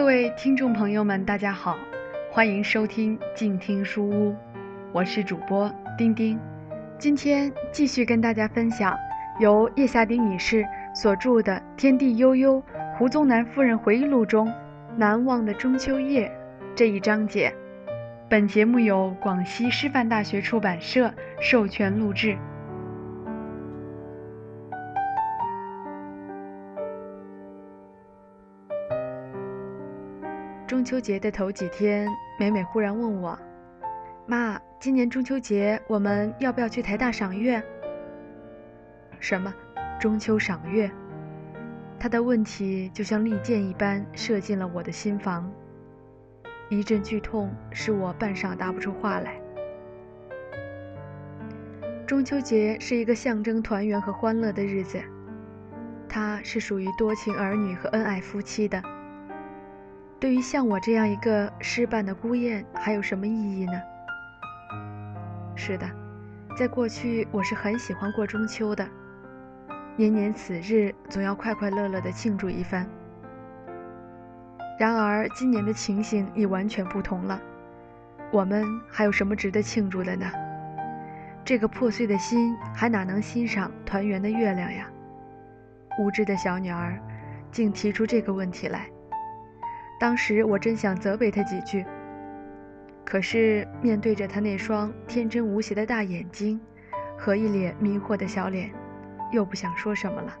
各位听众朋友们，大家好，欢迎收听静听书屋，我是主播丁丁。今天继续跟大家分享由叶夏丁女士所著的《天地悠悠：胡宗南夫人回忆录》中“难忘的中秋夜”这一章节。本节目由广西师范大学出版社授权录制。中秋节的头几天，美美忽然问我：“妈，今年中秋节我们要不要去台大赏月？”什么？中秋赏月？她的问题就像利箭一般射进了我的心房，一阵剧痛使我半晌答不出话来。中秋节是一个象征团圆和欢乐的日子，它是属于多情儿女和恩爱夫妻的。对于像我这样一个失伴的孤雁，还有什么意义呢？是的，在过去我是很喜欢过中秋的，年年此日总要快快乐乐地庆祝一番。然而今年的情形已完全不同了，我们还有什么值得庆祝的呢？这个破碎的心还哪能欣赏团圆的月亮呀？无知的小女儿，竟提出这个问题来。当时我真想责备他几句，可是面对着他那双天真无邪的大眼睛和一脸迷惑的小脸，又不想说什么了。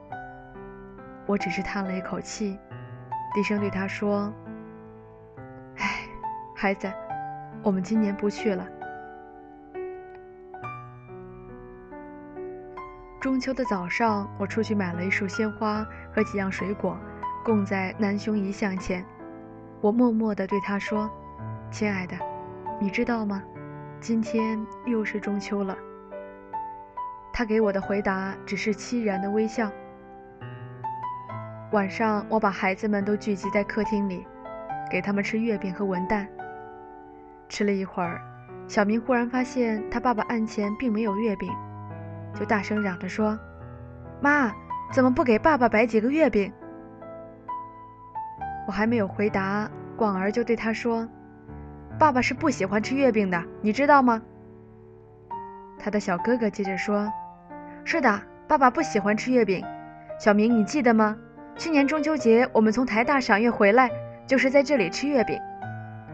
我只是叹了一口气，低声对他说：“哎，孩子，我们今年不去了。”中秋的早上，我出去买了一束鲜花和几样水果，供在南兄遗像前。我默默地对他说：“亲爱的，你知道吗？今天又是中秋了。”他给我的回答只是凄然的微笑。晚上，我把孩子们都聚集在客厅里，给他们吃月饼和文旦。吃了一会儿，小明忽然发现他爸爸案前并没有月饼，就大声嚷着说：“妈，怎么不给爸爸摆几个月饼？”我还没有回答，广儿就对他说：“爸爸是不喜欢吃月饼的，你知道吗？”他的小哥哥接着说：“是的，爸爸不喜欢吃月饼。小明，你记得吗？去年中秋节我们从台大赏月回来，就是在这里吃月饼。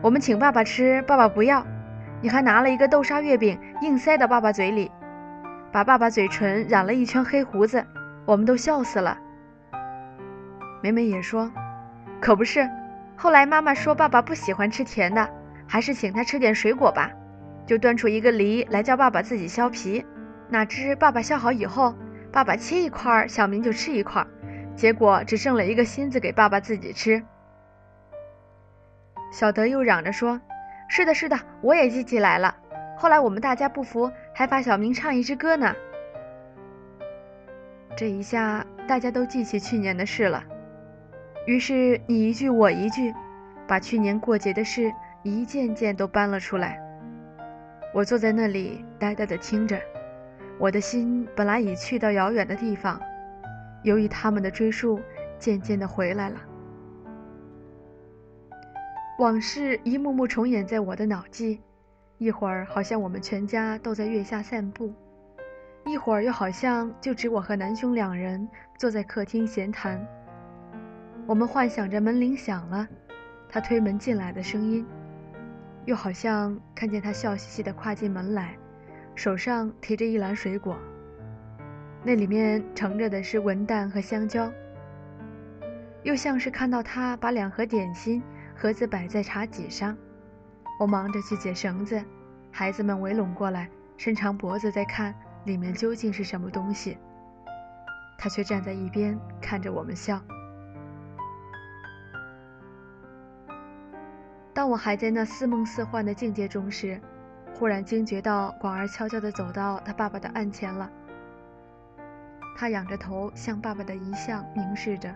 我们请爸爸吃，爸爸不要，你还拿了一个豆沙月饼硬塞到爸爸嘴里，把爸爸嘴唇染了一圈黑胡子，我们都笑死了。”美美也说。可不是，后来妈妈说爸爸不喜欢吃甜的，还是请他吃点水果吧，就端出一个梨来叫爸爸自己削皮。哪知爸爸削好以后，爸爸切一块，小明就吃一块，结果只剩了一个心子给爸爸自己吃。小德又嚷着说：“是的，是的，我也记起来了。后来我们大家不服，还罚小明唱一支歌呢。”这一下大家都记起去年的事了。于是你一句我一句，把去年过节的事一件件都搬了出来。我坐在那里呆呆地听着，我的心本来已去到遥远的地方，由于他们的追溯，渐渐地回来了。往事一幕幕重演在我的脑际，一会儿好像我们全家都在月下散步，一会儿又好像就只我和南兄两人坐在客厅闲谈。我们幻想着门铃响了，他推门进来的声音，又好像看见他笑嘻嘻地跨进门来，手上提着一篮水果，那里面盛着的是文旦和香蕉。又像是看到他把两盒点心盒子摆在茶几上，我忙着去解绳子，孩子们围拢过来，伸长脖子在看里面究竟是什么东西，他却站在一边看着我们笑。当我还在那似梦似幻的境界中时，忽然惊觉到广儿悄悄地走到他爸爸的案前了。他仰着头向爸爸的遗像凝视着，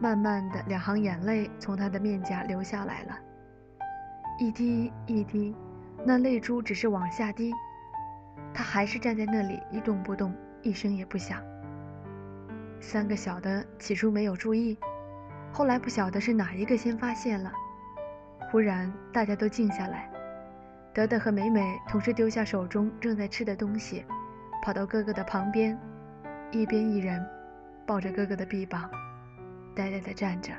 慢慢的，两行眼泪从他的面颊流下来了，一滴一滴，那泪珠只是往下滴。他还是站在那里一动不动，一声也不响。三个小的起初没有注意，后来不晓得是哪一个先发现了，忽然大家都静下来。德德和美美同时丢下手中正在吃的东西，跑到哥哥的旁边，一边一人抱着哥哥的臂膀，呆呆地站着。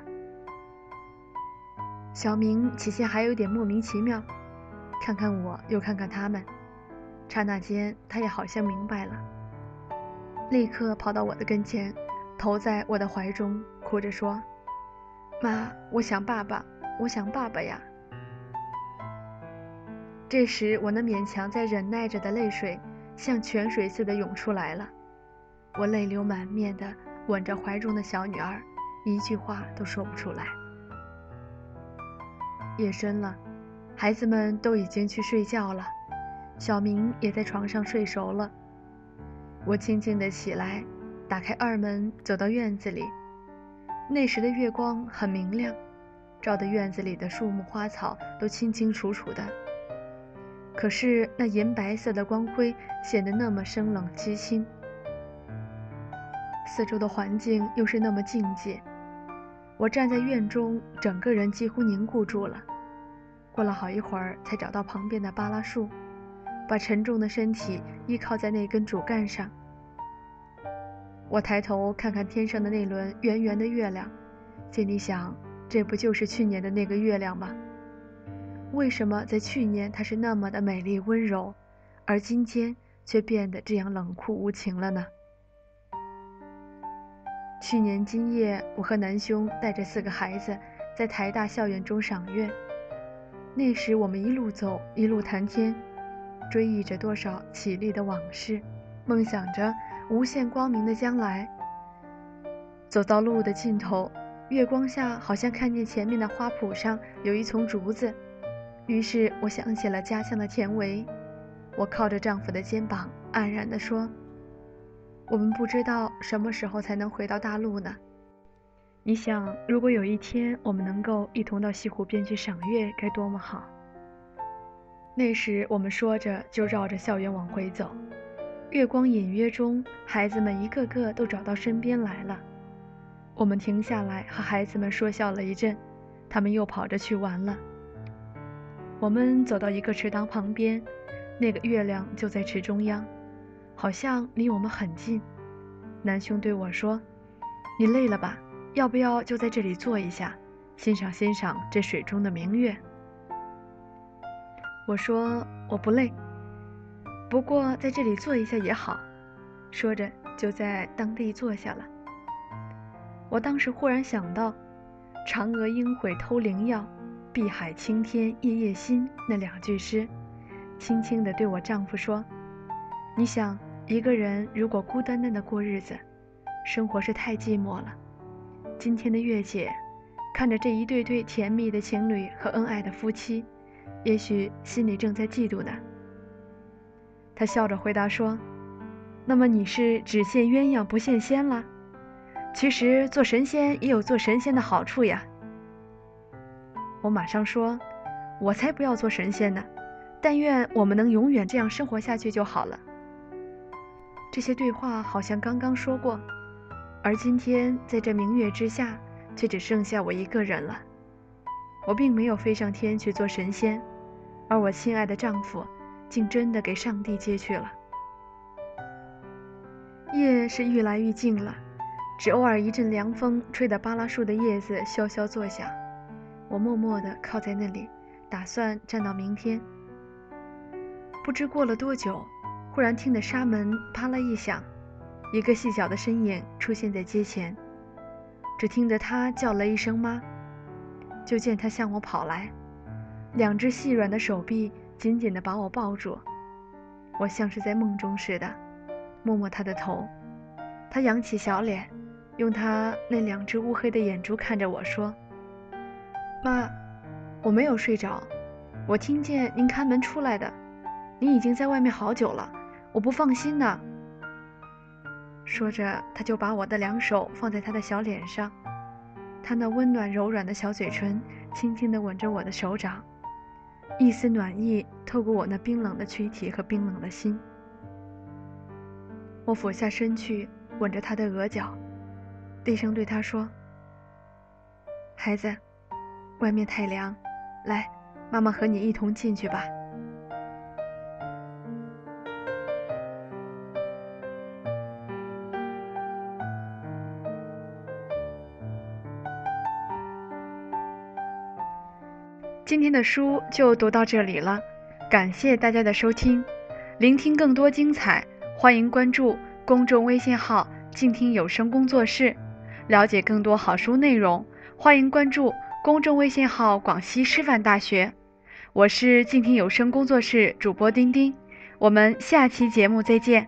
小明起先还有点莫名其妙，看看我又看看他们，刹那间他也好像明白了，立刻跑到我的跟前，投在我的怀中，哭着说。妈，我想爸爸，我想爸爸呀。这时，我那勉强在忍耐着的泪水，像泉水似的涌出来了。我泪流满面的吻着怀中的小女儿，一句话都说不出来。夜深了，孩子们都已经去睡觉了，小明也在床上睡熟了。我静静的起来，打开二门，走到院子里。那时的月光很明亮，照得院子里的树木花草都清清楚楚的。可是那银白色的光辉显得那么生冷凄清，四周的环境又是那么静寂。我站在院中，整个人几乎凝固住了。过了好一会儿，才找到旁边的芭拉树，把沉重的身体依靠在那根主干上。我抬头看看天上的那轮圆圆的月亮，心里想：这不就是去年的那个月亮吗？为什么在去年它是那么的美丽温柔，而今天却变得这样冷酷无情了呢？去年今夜，我和南兄带着四个孩子在台大校园中赏月，那时我们一路走，一路谈天，追忆着多少绮丽的往事，梦想着。无限光明的将来。走到路的尽头，月光下好像看见前面的花圃上有一丛竹子，于是我想起了家乡的田围。我靠着丈夫的肩膀，黯然地说：“我们不知道什么时候才能回到大陆呢。你想，如果有一天我们能够一同到西湖边去赏月，该多么好！”那时我们说着，就绕着校园往回走。月光隐约中，孩子们一个个都找到身边来了。我们停下来和孩子们说笑了一阵，他们又跑着去玩了。我们走到一个池塘旁边，那个月亮就在池中央，好像离我们很近。南兄对我说：“你累了吧？要不要就在这里坐一下，欣赏欣赏这水中的明月？”我说：“我不累。”不过在这里坐一下也好，说着就在当地坐下了。我当时忽然想到“嫦娥应悔偷灵药，碧海青天夜夜心”那两句诗，轻轻地对我丈夫说：“你想，一个人如果孤单单的过日子，生活是太寂寞了。今天的月姐看着这一对对甜蜜的情侣和恩爱的夫妻，也许心里正在嫉妒呢。”他笑着回答说：“那么你是只羡鸳鸯不羡仙了？其实做神仙也有做神仙的好处呀。”我马上说：“我才不要做神仙呢！但愿我们能永远这样生活下去就好了。”这些对话好像刚刚说过，而今天在这明月之下，却只剩下我一个人了。我并没有飞上天去做神仙，而我亲爱的丈夫。竟真的给上帝接去了。夜是愈来愈静了，只偶尔一阵凉风吹得芭拉树的叶子萧萧作响。我默默地靠在那里，打算站到明天。不知过了多久，忽然听得纱门啪啦一响，一个细小的身影出现在街前。只听得他叫了一声“妈”，就见他向我跑来，两只细软的手臂。紧紧地把我抱住，我像是在梦中似的，摸摸他的头。他扬起小脸，用他那两只乌黑的眼珠看着我说：“妈，我没有睡着，我听见您开门出来的，您已经在外面好久了，我不放心呢。”说着，他就把我的两手放在他的小脸上，他那温暖柔软的小嘴唇轻轻地吻着我的手掌。一丝暖意透过我那冰冷的躯体和冰冷的心，我俯下身去吻着他的额角，低声对他说：“孩子，外面太凉，来，妈妈和你一同进去吧。今天的书就读到这里了，感谢大家的收听。聆听更多精彩，欢迎关注公众微信号“静听有声工作室”。了解更多好书内容，欢迎关注公众微信号“广西师范大学”。我是静听有声工作室主播丁丁，我们下期节目再见。